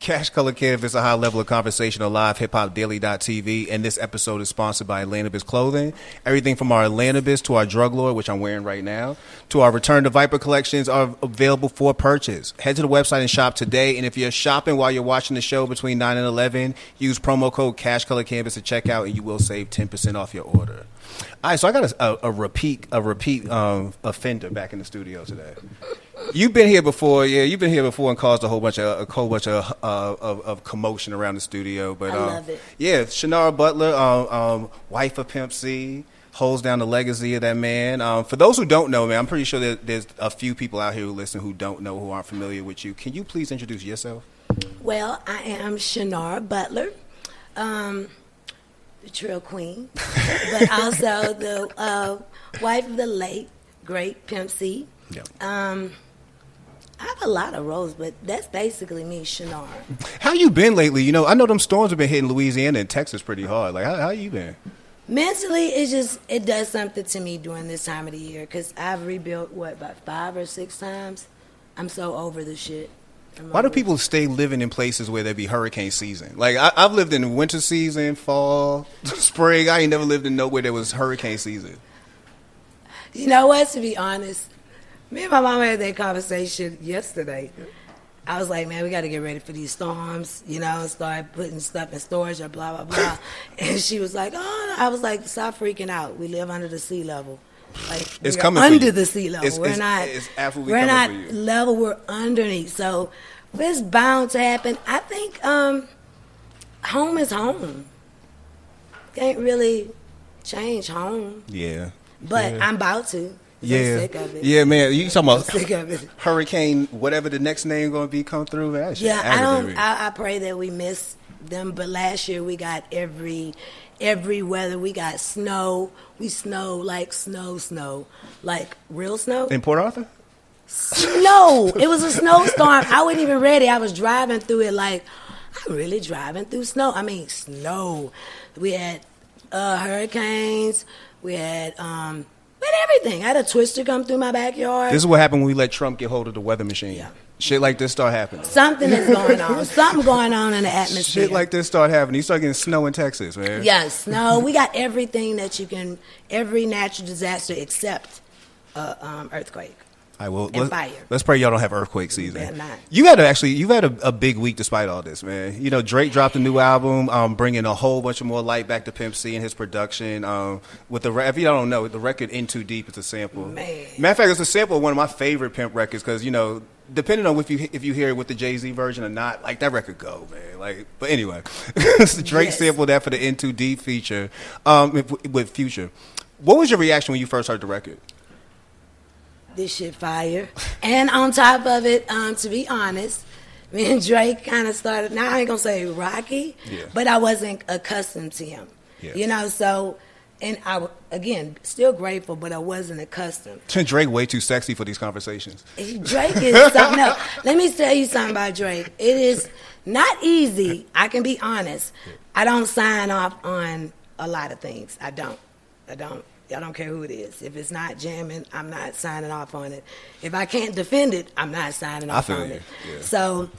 Cash Color Cannabis, a high level of conversation on live hip hop daily.tv. And this episode is sponsored by Atlantabis Clothing. Everything from our Atlantis to our Drug Lord, which I'm wearing right now, to our Return to Viper collections are available for purchase. Head to the website and shop today. And if you're shopping while you're watching the show between 9 and 11, use promo code Cash Color Cannabis at checkout and you will save 10% off your order. All right, so I got a, a, a repeat a repeat um, offender back in the studio today. You've been here before, yeah. You've been here before and caused a whole bunch of a whole bunch of uh, of, of commotion around the studio. But I um, love it. Yeah, Chinara Butler, um, um, wife of Pimp C, holds down the legacy of that man. Um, for those who don't know, man, I'm pretty sure that there's a few people out here who listen who don't know who aren't familiar with you. Can you please introduce yourself? Well, I am Chinara Butler, um, Trill Queen, but also the uh, wife of the late great Pimp C. Yeah. Um, I have a lot of roles, but that's basically me, Chinara. How you been lately? You know, I know them storms have been hitting Louisiana and Texas pretty hard. Like, how, how you been? Mentally, it just it does something to me during this time of the year because I've rebuilt what about five or six times. I'm so over the shit. Why do people stay living in places where there be hurricane season? Like I, I've lived in winter season, fall, spring. I ain't never lived in nowhere there was hurricane season. You know what? To be honest, me and my mom had that conversation yesterday. I was like, man, we got to get ready for these storms, you know, and start putting stuff in storage or blah, blah, blah. and she was like, oh, I was like, stop freaking out. We live under the sea level. Like, It's coming under the sea level. It's- we're it's- not, it's absolutely we're not level, we're underneath. So it's bound to happen. I think um, home is home. Can't really change home, Yeah. but Yeah. I'm about to. 'cause I'm Yeah. sick of it. Yeah, man. You talking about sick of it. hurricane, whatever the next name going to be, come through? Man, Yeah, I don't. I, I pray that we miss them. But last year we got every every weather. We got snow. We snow like snow, snow, like real snow. in Port Arthur? Snow. It was a snowstorm. I wasn't even ready. I was driving through it like I'm really driving through snow. I mean snow. We had uh, hurricanes. We had um, we had everything. I had a twister come through my backyard. This is what happened when we let Trump get hold of the weather machine. Yeah. Shit like this start happening. Something is going on. Something going on in the atmosphere. Shit like this start happening. You start getting snow in Texas, man. Yes, no, we got everything that you can, every natural disaster except uh, um, earthquake. Right, will. And let's, fire. let's pray y'all don't have earthquake season. You had a, actually, you've had a, a big week despite all this, man. You know, Drake dropped a new album, um, bringing a whole bunch of more light back to Pimp C and his production. Um, with the, if you don't know, the record "In Too Deep" is a sample. Man. matter of fact, it's a sample of one of my favorite Pimp records because you know, depending on if you if you hear it with the Jay Z version or not, like that record go, man. Like, but anyway, Drake Yes. sampled that for the "In Too Deep" feature um, with, with Future. What was your reaction when you first heard the record? This shit fire. And on top of it, um, to be honest, me and Drake kind of started. Now I ain't gonna say rocky, Yeah. but I wasn't accustomed to him. You know, so and I again still grateful, but I wasn't accustomed. Drake way too sexy for these conversations. Drake is something else. Let me tell you something about Drake. It is not easy. I can be honest. I don't sign off on a lot of things. I don't. I don't. I don't care who it is. If it's not jamming, I'm not signing off on it. If I can't defend it, I'm not signing off on you. it. Yeah. So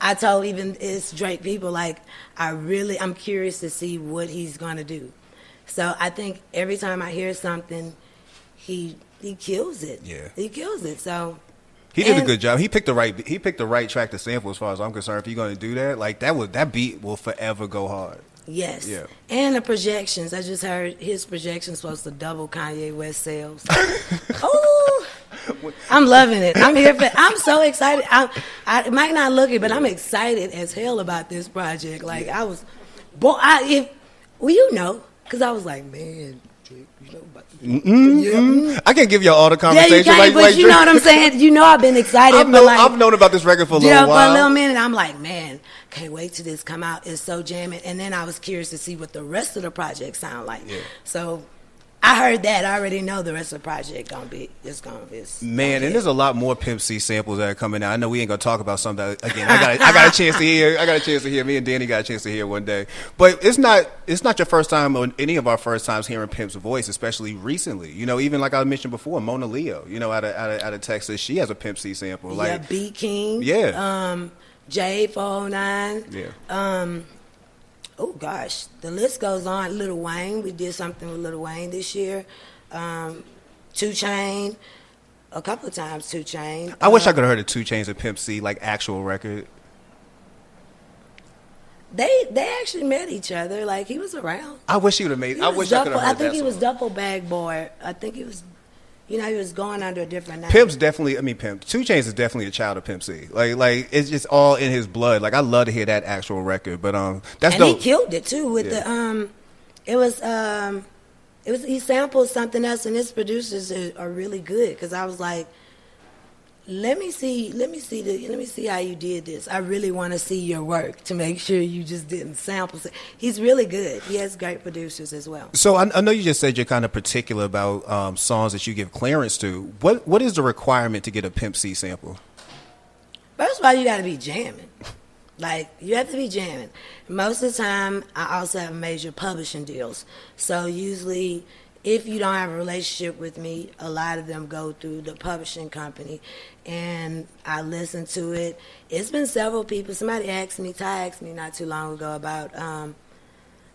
I told even it's Drake people like I really I'm curious to see what he's gonna do. So I think every time I hear something, he he kills it. Yeah. he kills it. So He did a good job. He picked the right. He picked the right track to sample, as far as I'm concerned. If you're going to do that, like that would that beat will forever go hard. Yes. Yeah. And the projections. I just heard his projections supposed to double Kanye West sales. oh, I'm loving it. I'm here for. I'm so excited. I'm, I might not look it, but I'm excited as hell about this project. Like I was, boy. I if well, you know, because I was like, man, Drake, you know about. Mm-hmm, yeah. Mm-hmm. I can't give y'all all the Yeah, conversation. you can't, like, but like you know what I'm saying. You know, I've been excited I've, known, like I've known about this record for a little yeah, while. for a little minute. I'm like, man, can't wait till this come out. It's so jamming. And then I was curious to see what the rest of the project sound like. Yeah. So I heard that. I already know the rest of the project gonna be. It's gonna be. It's Man, gonna and there's a lot more Pimp C samples that are coming out. I know we ain't gonna talk about some that again. I got I got a chance to hear. I got a chance to hear. Me and Danny got a chance to hear one day. But it's not it's not your first time or any of our first times hearing Pimp's voice, especially recently. You know, even like I mentioned before, Monaleo. You know, out of out of, out of Texas, she has a Pimp C sample. yeah, Beat King. Yeah. Um, Jade 409. Yeah. Um, oh gosh, the list goes on. Lil Wayne, we did something with Lil Wayne this year. Um, Two Chain, a couple of times. Two Chain. I wish Uh, I could have heard of Two Chainz and Pimp C like actual record. They they actually met each other. Like he was around. I wish he would have made. He I wish I could have heard I think he was. Duffel Bag Boy. I think he was. You know, he was going under a different name. Pimp's definitely. I mean, Pimp. Two Chainz is definitely a child of Pimp C. Like, like it's just all in his blood. Like, I love to hear that actual record. But um, that's and dope. he killed it too with Yeah. the um it was um it was he sampled something else and his producers are, are really good because i was like let me see let me see the let me see how you did this i really want to see your work to make sure you just didn't sample he's really good he has great producers as well So I, I know you just said you're kind of particular about um, songs that you give clearance to. What what is the requirement to get a Pimp C sample? First of all, you got to be jamming. Like you have to be jamming. Most of the time, I also have major publishing deals. So usually, if you don't have a relationship with me, a lot of them go through the publishing company, and I listen to it. It's been several people. Somebody asked me, Ty asked me not too long ago about. Um,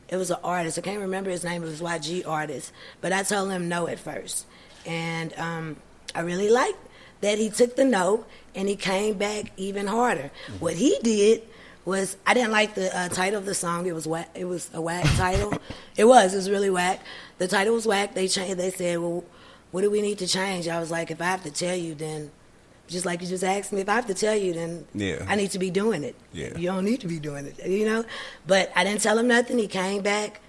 it was an artist. I can't remember his name. It was YG artist, but I told him no at first, and um, I really liked that he took the no and he came back even harder. What he did was I didn't like the uh, title of the song. It was whack. It was a whack title. it was. It was really whack. The title was whack. They changed. They said, "Well, what do we need to change?" I was like, "If I have to tell you, then." Just like you just asked me, if I have to tell you, then Yeah. I need to be doing it. Yeah. You don't need to be doing it, you know? But I didn't tell him nothing. He came back,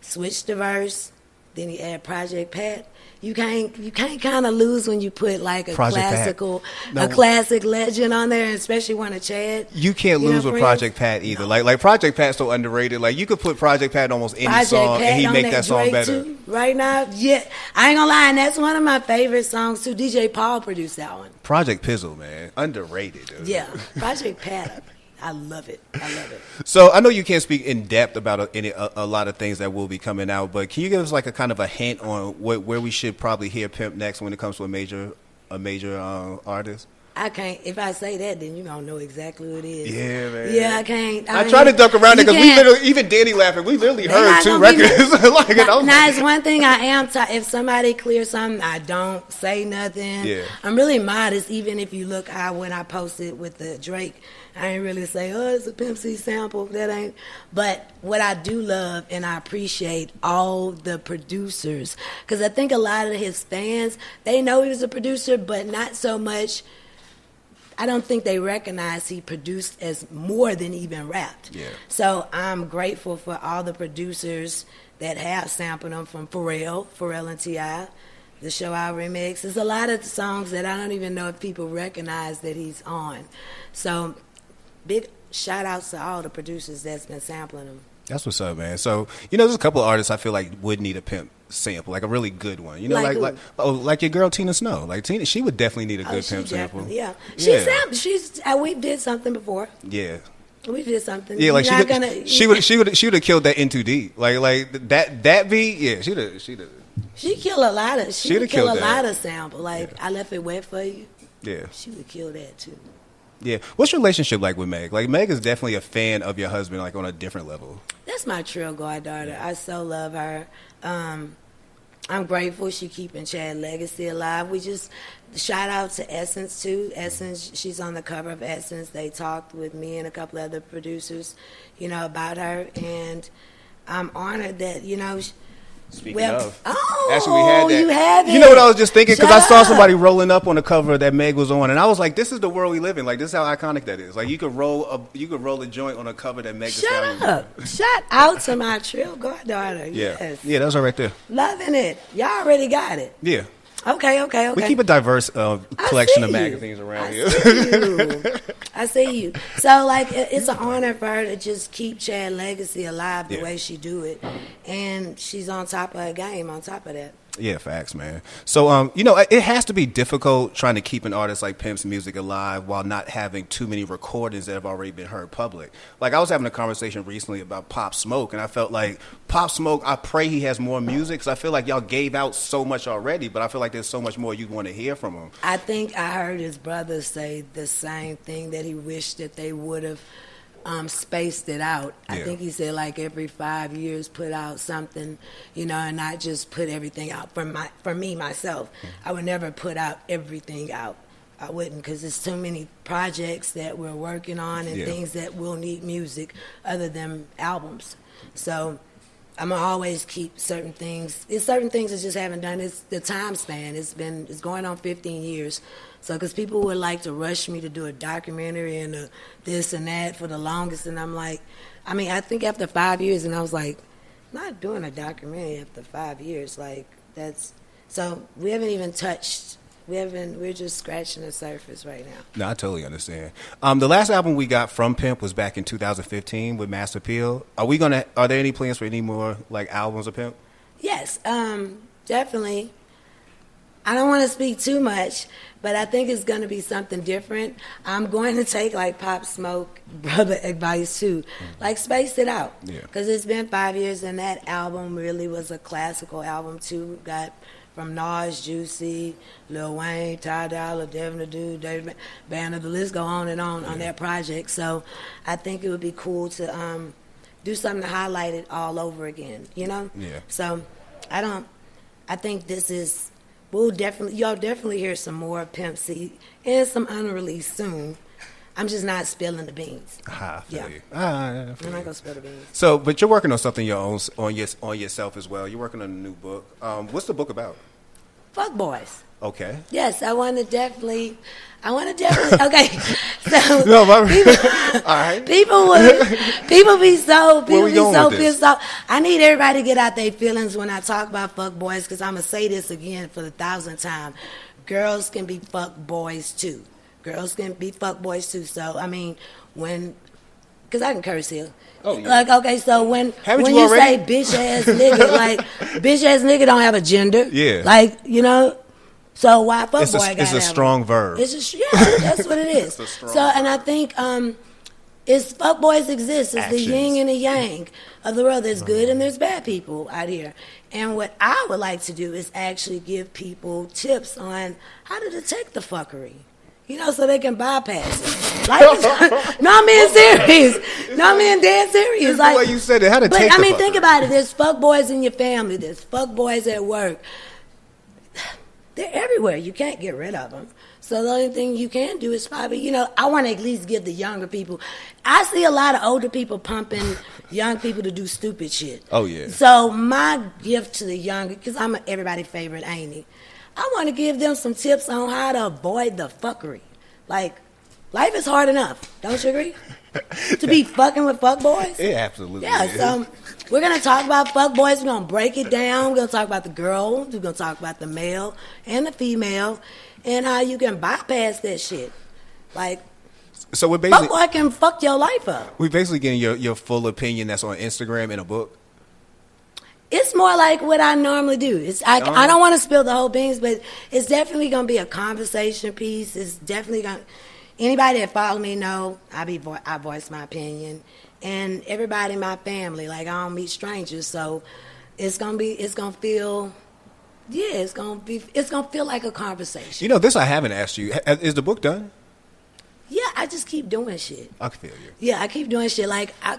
switched the verse, then he add Project Pat. You can't you can't kind of lose when you put like a Project classical No. a classic legend on there, especially one of Chad. You can't You lose with friends? Project Pat either. Like like Project Pat's so underrated. Like you could put Project Pat in almost any Project song Pat and he make that, song Drake better. too, right now. Yeah, I ain't gonna lie, and that's one of my favorite songs too. DJ Paul produced that one. Project Pizzle, man, underrated. Dude. Yeah, Project Pat. I love it. I love it. So I know you can't speak in depth about a, any, a, a lot of things that will be coming out, but can you give us like a kind of a hint on what, where we should probably hear Pimp next when it comes to a major a major uh, artist? I can't. If I say that, then you don't know exactly who it is. Yeah, man. Yeah, I can't. I, mean, try to duck around it because we literally, even Danny laughing, we literally heard two records. like, I now, now, it's one thing I am. T- if somebody clears something, I don't say nothing. Yeah. I'm really modest. Even if you look, I when I posted with the Drake, I ain't really say, "Oh, it's a Pimp C sample." That ain't. But what I do love and I appreciate all the producers because I think a lot of his fans they know he was a producer, but not so much. I don't think they recognize he produced as more than even rapped. Yeah. So I'm grateful for all the producers that have sampled them from Pharrell, Pharrell and T.I., the Show I remix. There's a lot of songs that I don't even know if people recognize that he's on. So big shout outs to all the producers that's been sampling them. That's what's up, man. So you know, there's a couple of artists I feel like would need a pimp sample, like a really good one. You know, Like like like, oh, like your girl Tina Snow. Like Tina, she would definitely need a Oh, good she pimp sample. Yeah. She Yeah. She's, uh, we did something before. Yeah. We did something. Yeah, like she not could, gonna, she would she would she would have killed that in too deep. Like like that that beat, yeah, she'd have she'd have She kill a lot of. She She'd kill a that. lot of sample. Like I left it wet for you. yeah. She would kill that too. Yeah. What's your relationship like with Meg? Like Meg is definitely a fan of your husband, like on a different level. That's my trill goddaughter. I so love her. Um, I'm grateful she keeping Chad legacy alive. We just shout out to Essence too. Essence, she's on the cover of Essence. They talked with me and a couple other producers, you know, about her, and I'm honored that you know. sh- Speaking Well, of, oh, actually we had that. you have You know what. I was just thinking because I saw somebody rolling up on the cover that Meg was on, and I was like, "This is the world we live in. Like this is how iconic that is. Like you could roll a you could roll a joint on a cover that Meg Shut up! Shout out to my trill goddaughter. Yeah, Yes, yeah, that's all right there. loving it. Y'all already got it. Yeah, Okay, okay, okay. we keep a diverse uh, collection of magazines around I here. See you. I see you. So like it- it's an honor for her to just keep Chad legacy alive the Yeah. way she do it, and she's on top of her game. On top of that, Yeah, facts, man. So, um, you know, it has to be difficult trying to keep an artist like Pimp's music alive while not having too many recordings that have already been heard public. Like, I was having a conversation recently about Pop Smoke, and I felt like Pop Smoke. I pray he has more music because I feel like y'all gave out so much already, but I feel like there's so much more you want to hear from him. I think I heard his brother say the same thing that he wished that they would have um, spaced it out. I think he said like every five years put out something, you know, and not just put everything out. For my for me myself, I would never put out everything out. I wouldn't because there's too many projects that we're working on and Yeah. things that will need music other than albums. So I'm gonna always keep certain things. It's certain things that just haven't done. It's the time span. It's been it's going on 15 years. So because people would like to rush me to do a documentary and a this and that for the longest, and I'm like, I mean, I think after five years, and I was like, not doing a documentary after five years. Like that's so we haven't even touched. We haven't. We're just scratching the surface right now. No, I totally understand. Um, the last album we got from Pimp was back in 2015 with Mass Appeal. Are we gonna? Are there any plans for any more like albums of Pimp? Yes, um, definitely. I don't want to speak too much, but I think it's going to be something different. I'm going to take like Pop Smoke brother advice too, like space it out. Yeah. Because it's been five years, and that album really was a classical album too. Got from Nas, Juicy, Lil Wayne, Ty Dolla, Devin the Dude, David Banner, the list go on and on on that project. So I think it would be cool to um, do something to highlight it all over again. You know? Yeah. So I don't. I think this is. We'll definitely, y'all definitely hear some more Pimp C and some unreleased soon. I'm just not spilling the beans. Ah, Yeah. you. Ah, I I'm not gonna spill the beans. So, but you're working on something your own on your on yourself as well. You're working on a new book. Um, what's the book about? Fuck boys. Okay. Yes, I want to definitely. I want to definitely. Okay, so No, my- people, All right. people would people be so people be so pissed off. I need everybody to get out their feelings when I talk about fuck boys because I'm gonna say this again for the thousandth time. Girls can be fuck boys too. Girls can be fuck boys too. So I mean, when because I can curse here. Oh, yeah. Like okay, so when Haven't when you you, say bitch ass nigga, like bitch ass nigga don't have a gender. Yeah. Like you know. So why fuck It's a- it's a strong verb. It's just yeah, that's what it is. a so and I think um, it's fuck boys exist. It's Actions. the yin and the yang of the world. There's good and there's bad people out here. And what I would like to do is actually give people tips on how to detect the fuckery. You know, so they can bypass it. Like, no, I'm being serious. No, I'm being dead serious. Just the Like, way you said it, how to but take I mean, think about it. There's fuck boys in your family. There's fuck boys at work. They're everywhere. You can't get rid of them. So the only thing you can do is probably, you know, I want to at least give the younger people. I see a lot of older people pumping young people to do stupid shit. Oh, yeah. So my gift to the younger, because I'm everybody's favorite, ain't he? I want to give them some tips on how to avoid the fuckery. Like, life is hard enough. Don't you agree? to be fucking with fuck boys. It absolutely. Yeah, is. so um, we're gonna talk about fuck boys. We're gonna break it down. We're gonna talk about the girl. We're gonna talk about the male and the female, and how you can bypass that shit. Like so we're fuck basically boy can fuck your life up. we're basically getting your, your full opinion that's on Instagram in a book. It's more like what I normally do. It's I, Oh. I don't want to spill the whole beans, but it's definitely gonna be a conversation piece. It's definitely gonna. Anybody that follow me know I be vo- I voice my opinion, and everybody in my family like I don't meet strangers, so it's gonna be it's gonna feel. Yeah, it's gonna be. It's gonna feel like a conversation. You know, this I haven't asked you. Is the book done? Yeah, I just keep doing shit. I can feel you. Yeah, I keep doing shit. Like I,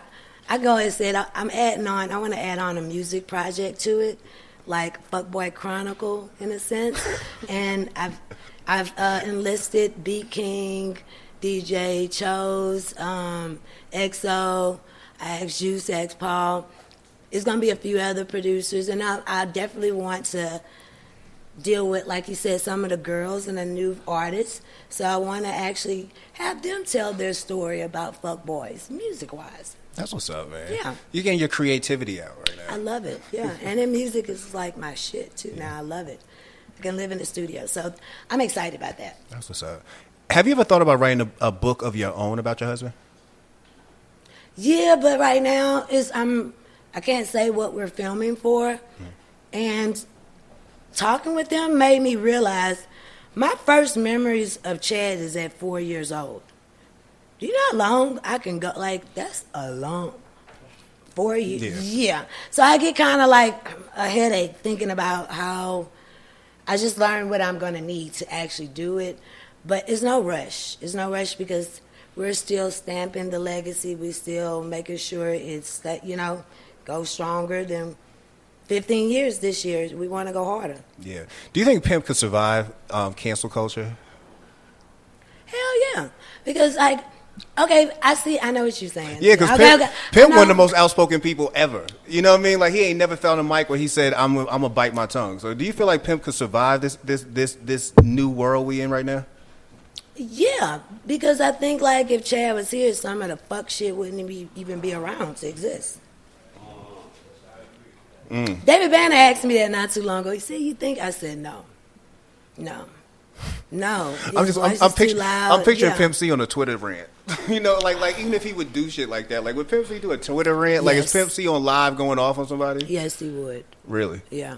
I go and said I, I'm adding on. I want to add on a music project to it, like Fuckboy Chronicle in a sense. and I've, I've uh, enlisted Beat King, DJ Chose, um, EXO. I asked Juice, I asked Paul. It's gonna be a few other producers, and I, I definitely want to deal with, like you said, some of the girls and the new artists. So I want to actually have them tell their story about fuck boys, music wise. That's what's up, man. Yeah. You're getting your creativity out right now. I love it, yeah. and then music is like my shit too. Now I love it. I can live in the studio, so I'm excited about that. That's what's up. Have you ever thought about writing a, a book of your own about your husband? Yeah, but right now is I'm I can't say what we're filming for, hmm. and talking with them made me realize my first memories of Chad is at four years old. Do you know how long I can go? Like that's a long four years. Yeah. Yeah. So I get kind of like a headache thinking about how I just learned what I'm going to need to actually do it. But it's no rush. It's no rush because we're still stamping the legacy. We're still making sure it's that you know go stronger than 15 years this year. We want to go harder. Yeah. Do you think Pimp could survive um, cancel culture? Hell yeah. Because like, okay, I see. I know what you're saying. Yeah, because Okay, Pimp, okay. Pimp one of the most outspoken people ever. You know what I mean? Like he ain't never found a mic where he said, "I'm I'm gonna bite my tongue." So, do you feel like Pimp could survive this this this this new world we in right now? Yeah, because I think like if Chad was here, some of the fuck shit wouldn't be, even be around to exist. Mm. David Banner asked me that not too long ago. He said, "You think?" I said, "No, no, no." I'm just I'm, I'm, picture. I'm picturing Yeah. Pimp C on a Twitter rant. you know, like like even if he would do shit like that, like would Pimp C do a Twitter rant? Like is. Pimp C on live going off on somebody? Yes, he would. Really? Yeah,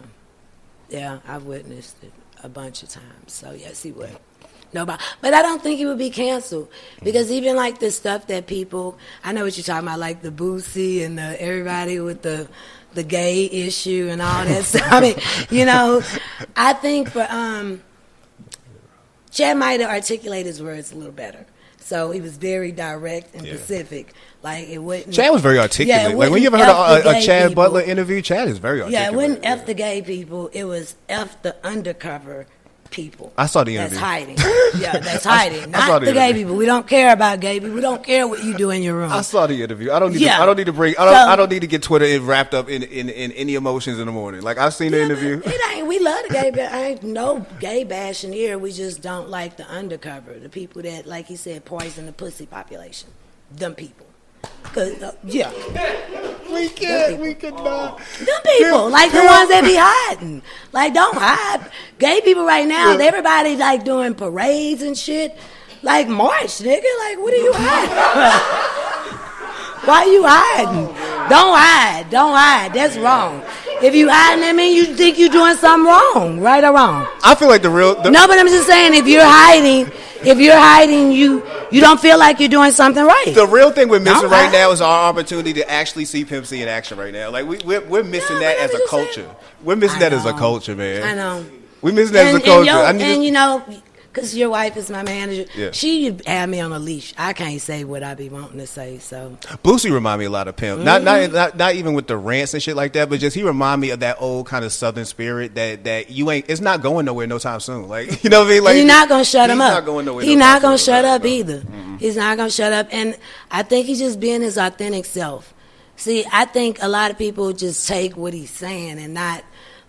yeah, I've witnessed it a bunch of times. So yes, he would. Nobody, but I don't think he would be canceled because even like the stuff that people, I know what you're talking about, like the Boosie and the everybody with the the gay issue and all that stuff. I mean, you know, I think for um, Chad might have articulated his words a little better. So he was very direct and Yeah. specific. Like it wouldn't. Chad was very articulate. Yeah, like when you ever heard F a, a, a Chad people. Butler interview, Chad is very articulate. Yeah, it wasn't F the gay people. It was F the undercover people. I saw the interview. That's hiding. Yeah, that's hiding. I Not saw the, the gay people. We don't care about gay people. We don't care what you do in your room. I saw the interview. I don't need. Yeah. To, I don't need to bring. I don't. So- I don't need to get Twitter wrapped up in, in, in any emotions in the morning. Like I've seen the interview. It ain't. We love the gay. But I ain't no gay bashing here. We just don't like the undercover. The people that, like he said, poison the pussy population. Them people. Cause uh, yeah, We can't. We could not. them people, like the ones that be hiding. Like don't hide. Gay people right now, Yeah. everybody like doing parades and shit. Like march, nigga. Like what are you hiding? Why you hiding? Don't hide. Don't hide. That's wrong. If you hiding, that mean you think you're doing something wrong, right or wrong. I feel like the real. The, No, but I'm just saying, if you're hiding, if you're hiding, you you don't feel like you're doing something right. The real thing we're missing right now is our opportunity to actually see Pimp C in action right now. Like we we're, we're missing Yeah, that as a culture. saying. We're missing I that as a culture, man. I know. We missing that and, as a culture. and, yo- I need and you know, because your wife is my manager, Yeah. she had me on a leash. I can't say what I be wanting to say. So Boosie remind me a lot of Pimp. Not, Mm-hmm. not not not even with the rants and shit like that, but just he remind me of that old kind of Southern spirit that that you ain't. It's not going nowhere no time soon. Like you know what I mean? Like he's not gonna shut him up. Not going nowhere. He's no not gonna shut up either. He's not gonna shut up, and I think he's just being his authentic self. See, I think a lot of people just take what he's saying and not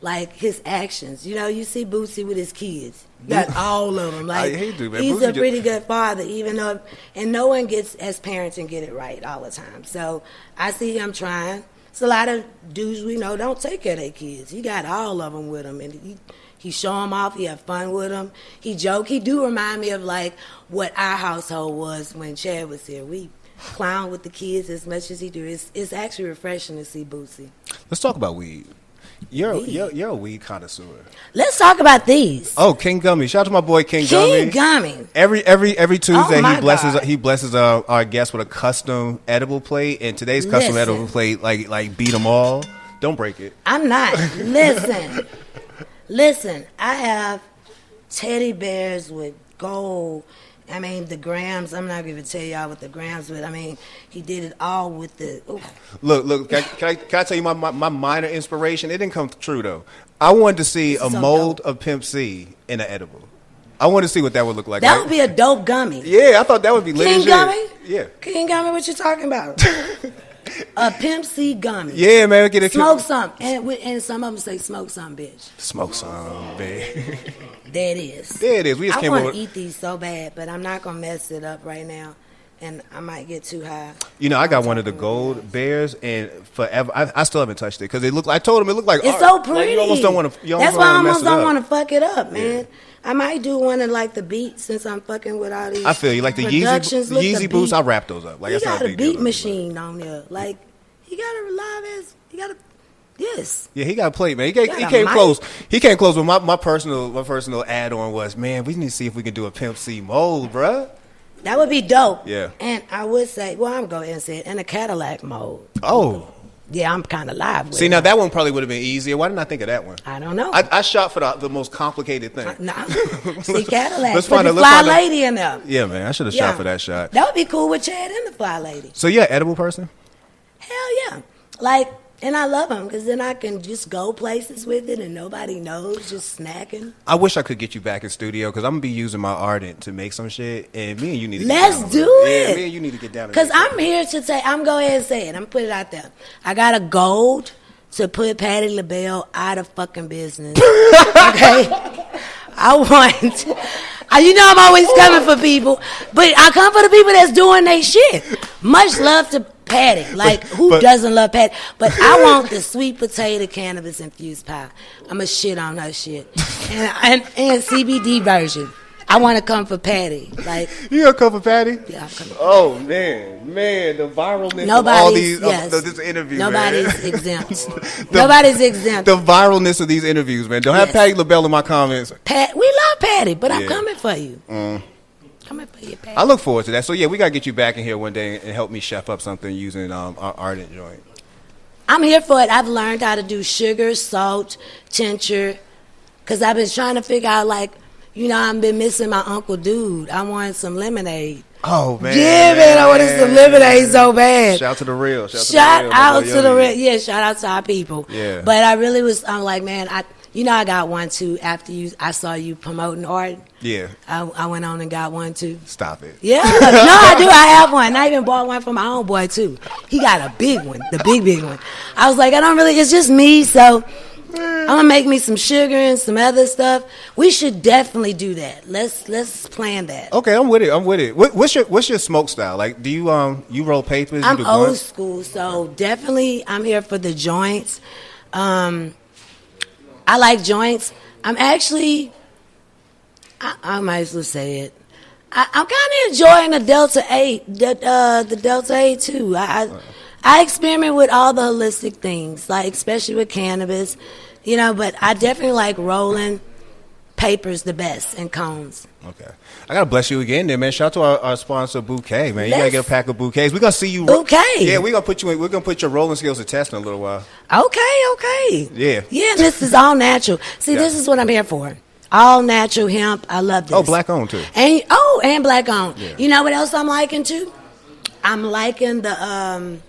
like his actions. You know, you see Boosie with his kids. Got all of them. Like I hate to, man. he's Boosie a just- pretty good father, even though, and no one gets as parents and get it right all the time. So I see him trying. It's a lot of dudes we know don't take care of their kids. He got all of them with him, and he he show them off. He have fun with them. He joke. He do remind me of like what our household was when Chad was here. We clown with the kids as much as he do. It's it's actually refreshing to see Boosie. Let's talk about weed. You're Weed. you're, you're a weed connoisseur. Let's talk about these. Oh, King Gummy! Shout out to my boy King, Gummy. King Gummy. Gummy. Every every every oh Tuesday Oh, he blesses God. he blesses our, our guests with a custom edible plate, and today's custom Listen. edible plate like like beat them all. Don't break it. I'm not. Listen. Listen, I have teddy bears with gold. I mean, the grams, I'm not going to tell y'all what the grams with. I mean, he did it all with the. ooh. Look, look. Can I, can I, can I tell you my, my, my minor inspiration? It didn't come true though. I wanted to see a So mold dope. of Pimp C in an edible. I wanted to see what that would look like. That would be a dope gummy. yeah, I thought that would be lit King gummy? Yeah, King gummy, what you talking about? a Pimp C gummy. yeah, man. Get a Smoke some. And, with- and some of them say, smoke some, bitch. smoke some, bitch. There it is. there it is. We just I came want to eat these so bad, but I'm not going to mess it up right now. And I might get too high. You know, I got one of the gold bears, and forever, I, I still haven't touched it because it looked. I told him it looked like It's art. so Like, pretty. you almost don't want to. That's why I almost don't want to. to fuck it up, man. I might do one of like the beat since I'm fucking with all these. I feel you. Like the Yeezy. Look, the Yeezy boots. I wrap those up. Like not got a a big deal. beat machine on there. Like he got a live ass. He got a Yes. Yeah, he got played, man. He came, Got he came mic. close. He came close. But my, my personal my personal add on was, man, we need to see if we can do a Pimp C mode, bruh. That would be dope. Yeah. And I would say, well, I'm going to go ahead and say it in a Cadillac mode. Oh, Yeah, I'm kind of live with see it. now that one probably would have been easier. Why didn't I think of that one? I don't know. I, I shot for the, the most complicated thing. Uh, nah. See, Cadillac. Let's find a- fly find a- lady in there. Yeah, man, I should have Yeah. shot for that shot. That would be cool with Chad and the fly lady. So yeah, edible person. Hell yeah. Like, and I love them because then I can just go places with it and nobody knows, just snacking. I wish I could get you back in studio because I'm gonna be using my ardent to make some shit, and me and you need to. Let's get down do it. Yeah, me and you need to get down. Because I'm here to say, I'm going ahead and say it. I'm put it out there. I got a gold to put Patti LaBelle out of fucking business. okay? I want. You know I'm always coming for people, but I come for the people that's doing their shit. Much love to Patti. Like, who but- doesn't love Patti? But I want the sweet potato cannabis infused pie. I'm a shit on her shit. And, and, and CBD version. I want to come for Patti. Like, You gonna come for Patti? yeah, I'm coming. Oh man, man, the viralness of all these of yes. the- this interview. Nobody's man. exempt. The- Nobody's exempt. The viralness of these interviews, man. Don't have Yes. Patti LaBelle in my comments. Pat, we love Patti, but I'm Mm. coming for you. Coming for you, Patti. I look forward to that. So yeah, we gotta get you back in here one day and help me chef up something using um, our ardent joint. I'm here for it. I've learned how to do sugar, salt, tincture, because I've been trying to figure out, like, you know, I've been missing my Uncle Dude. I wanted some lemonade. Oh man, yeah, man, I wanted some lemonade so bad. Shout out to the real. Shout, Shout out to the real. out to the real, yeah. Shout out to our people. Yeah. But I really was. I'm like, man, I, you know, I got one too. After you, I saw you promoting art. Yeah, I, I went on and got one too. stop it. Yeah, no, I do. I have one. I even bought one for my own boy too. He got a big one, the big big one. I was like, I don't really. It's just me, so I'm gonna make me some sugar and some other stuff. We should definitely do that. Let's let's plan that. Okay, I'm with it. I'm with it. What, what's your What's your smoke style? Like, do you um you roll papers? I'm old school, so definitely I'm here for the joints. Um, I like joints. I'm actually, I, I might as well say it. I, I'm kind of enjoying the Delta Eight, the uh, the Delta Eight too. I, I I experiment with all the holistic things, like especially with cannabis, you know. But I definitely like rolling papers the best and cones. Okay, I gotta bless you again, then, man. Shout out to our, our sponsor, Bouquet, man. You gotta get a pack of bouquets. We're gonna see you. Bouquet. Yeah, we're gonna put you. in We're gonna put your rolling skills to test in a little while. Okay, okay. Yeah. Yeah, this is all natural. See, Yeah. this is what I'm here for. All natural hemp. I love this. Oh, black owned too. And oh, and black owned. Yeah. You know what else I'm liking too? I'm liking the um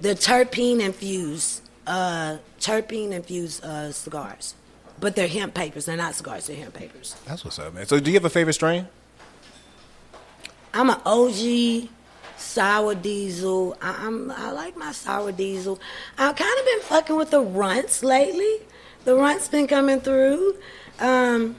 the terpene infused uh terpene infused uh cigars. But they're hemp papers. They're not cigars, they're hemp papers. That's what's up, man. So, do you have a favorite strain? I'm an OG sour diesel. I, I'm I like my sour diesel. I've kind of been fucking with the runts lately. The runts been coming through. Um,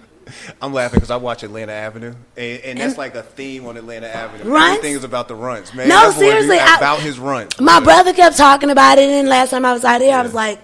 I'm laughing because I watch Atlanta Avenue, and, and that's And- like a theme on Atlanta Avenue. Runts? Everything is about the runts, man. No, That boy be seriously, I- about his runts. my Yeah. brother kept talking about it, and last time I was out there, I was like,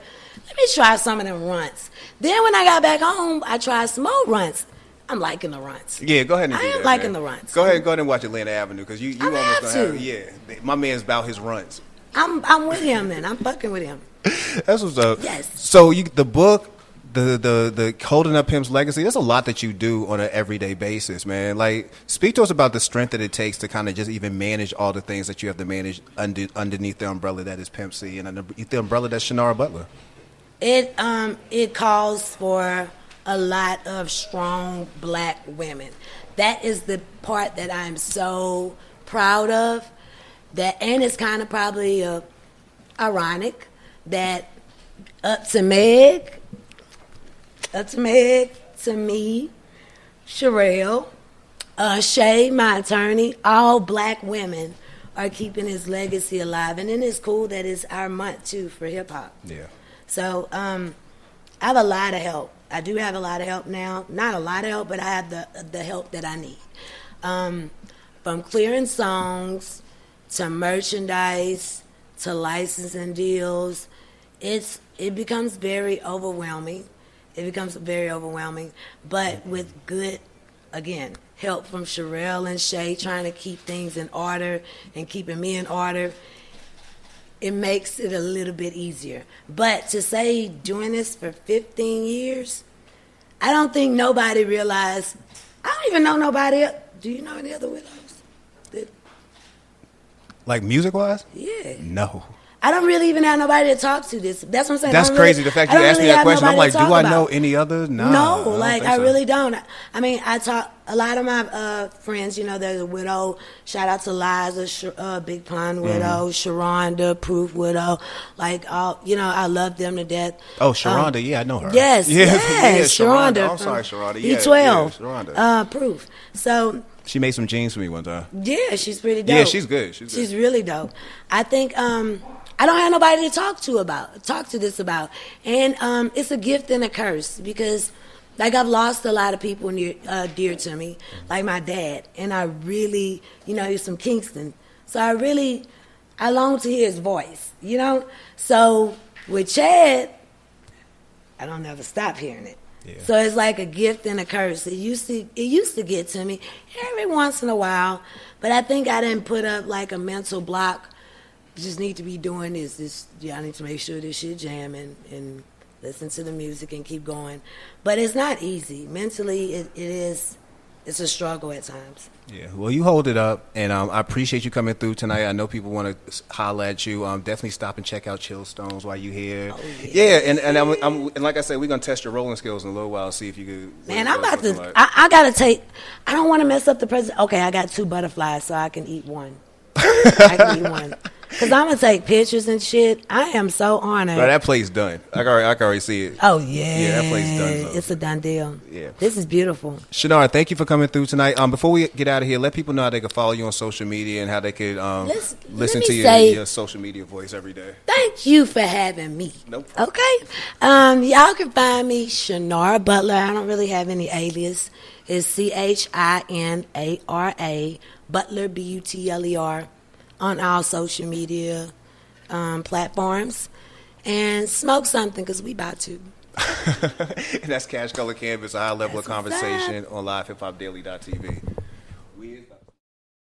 let me try some of them runts. Then when I got back home, I tried some more runts. I'm liking the runts. Yeah, go ahead and I do am that, liking man. the runts. Go ahead, go ahead and watch Atlanta Avenue because you, you I'm almost have gonna have yeah. My man's about his runs. I'm I'm with him then. I'm fucking with him. That's what's up. Yes. So you the book, the the the holding up Pimp's legacy. There's a lot that you do on an everyday basis, man. Like, speak to us about the strength that it takes to kind of just even manage all the things that you have to manage under, underneath the umbrella that is Pimp C and underneath the umbrella that's Chinara Butler. It um it calls for a lot of strong black women. That is the part that I'm so proud of. That and it's kind of probably uh, ironic that up to Meg, up to Meg, to me, Sherelle, uh, Shay, my attorney, all black women are keeping his legacy alive, and then it's cool that it's our month too for hip hop. Yeah. So um, I have a lot of help. I do have a lot of help now. Not a lot of help, but I have the the help that I need. Um, from clearing songs to merchandise to licensing deals, it's it becomes very overwhelming. It becomes very overwhelming, but with good, again, help from Sherelle and Shay trying to keep things in order and keeping me in order it makes it a little bit easier. But to say doing this for 15 years, I don't think nobody realized. I don't even know nobody. else. Do you know any other widows? That, Like music wise? yeah. No. I don't really even have nobody to talk to. This that's what I'm saying. That's don't really- crazy. The fact I you asked me that question, I'm like, do I about. know any other? Nah, no, like I so. really don't. I mean, I talk a lot of my uh, friends. You know, there's a widow. Shout out to Liza, Sh- uh, Big Pun widow, Mm-hmm. Sharonda, Proof widow. Like all, you know, I love them to death. Oh, Sharonda, Um, yeah, I know her. Yes, yes, yeah, Sharonda. I'm sorry, Sharonda. Yeah, B12. yeah, Sharonda. Uh, Proof. So she made some jeans for me one time. yeah, she's pretty dope. Yeah, she's good. She's good. She's really dope. I think um, I don't have nobody to talk to about talk to this about, and um, it's a gift and a curse because, like, I've lost a lot of people near uh, dear to me, like my dad, and I really, you know, he's from Kingston, so I really, I long to hear his voice, you know. So with Chad, I don't ever stop hearing it. Yeah. So it's like a gift and a curse. It used to it used to get to me every once in a while, but I think I didn't put up like a mental block. Just need to be doing this. This yeah, I need to make sure this shit jamming and listen to the music and keep going. But it's not easy mentally. It, it is. It's a struggle at times. Yeah, well, you hold it up, and um, I appreciate you coming through tonight. I know people want to holler at you. Um, definitely stop and check out Chill Stones while you're here. Oh, yeah. yeah. and and, I'm, I'm, and like I said, we're gonna test your rolling skills in a little while, see if you could. Man, I'm about to. like. I, I gotta take. I don't want to mess up the present. Okay, I got two butterflies, so I can eat one. I can eat one. Cause I'm gonna take pictures and shit. I am so honored. That place done. I can already, I can already see it. oh yeah, Yeah, that place done, so. It's a done deal. Yeah. this is beautiful. Chinara, thank you for coming through tonight. Um, before we get out of here, let people know how they can follow you on social media and how they could um, Let's- listen to your, say- your social media voice every day. Thank you for having me. No problem. Okay. Um, y'all can find me Chinara Butler. I don't really have any alias. It's C H I N A R A Butler B U T L E R on all social media um, platforms. And smoke something because we about to. and that's Cash Color Cannabis, a high level of That's up. conversation on livehip-hopdaily.tv.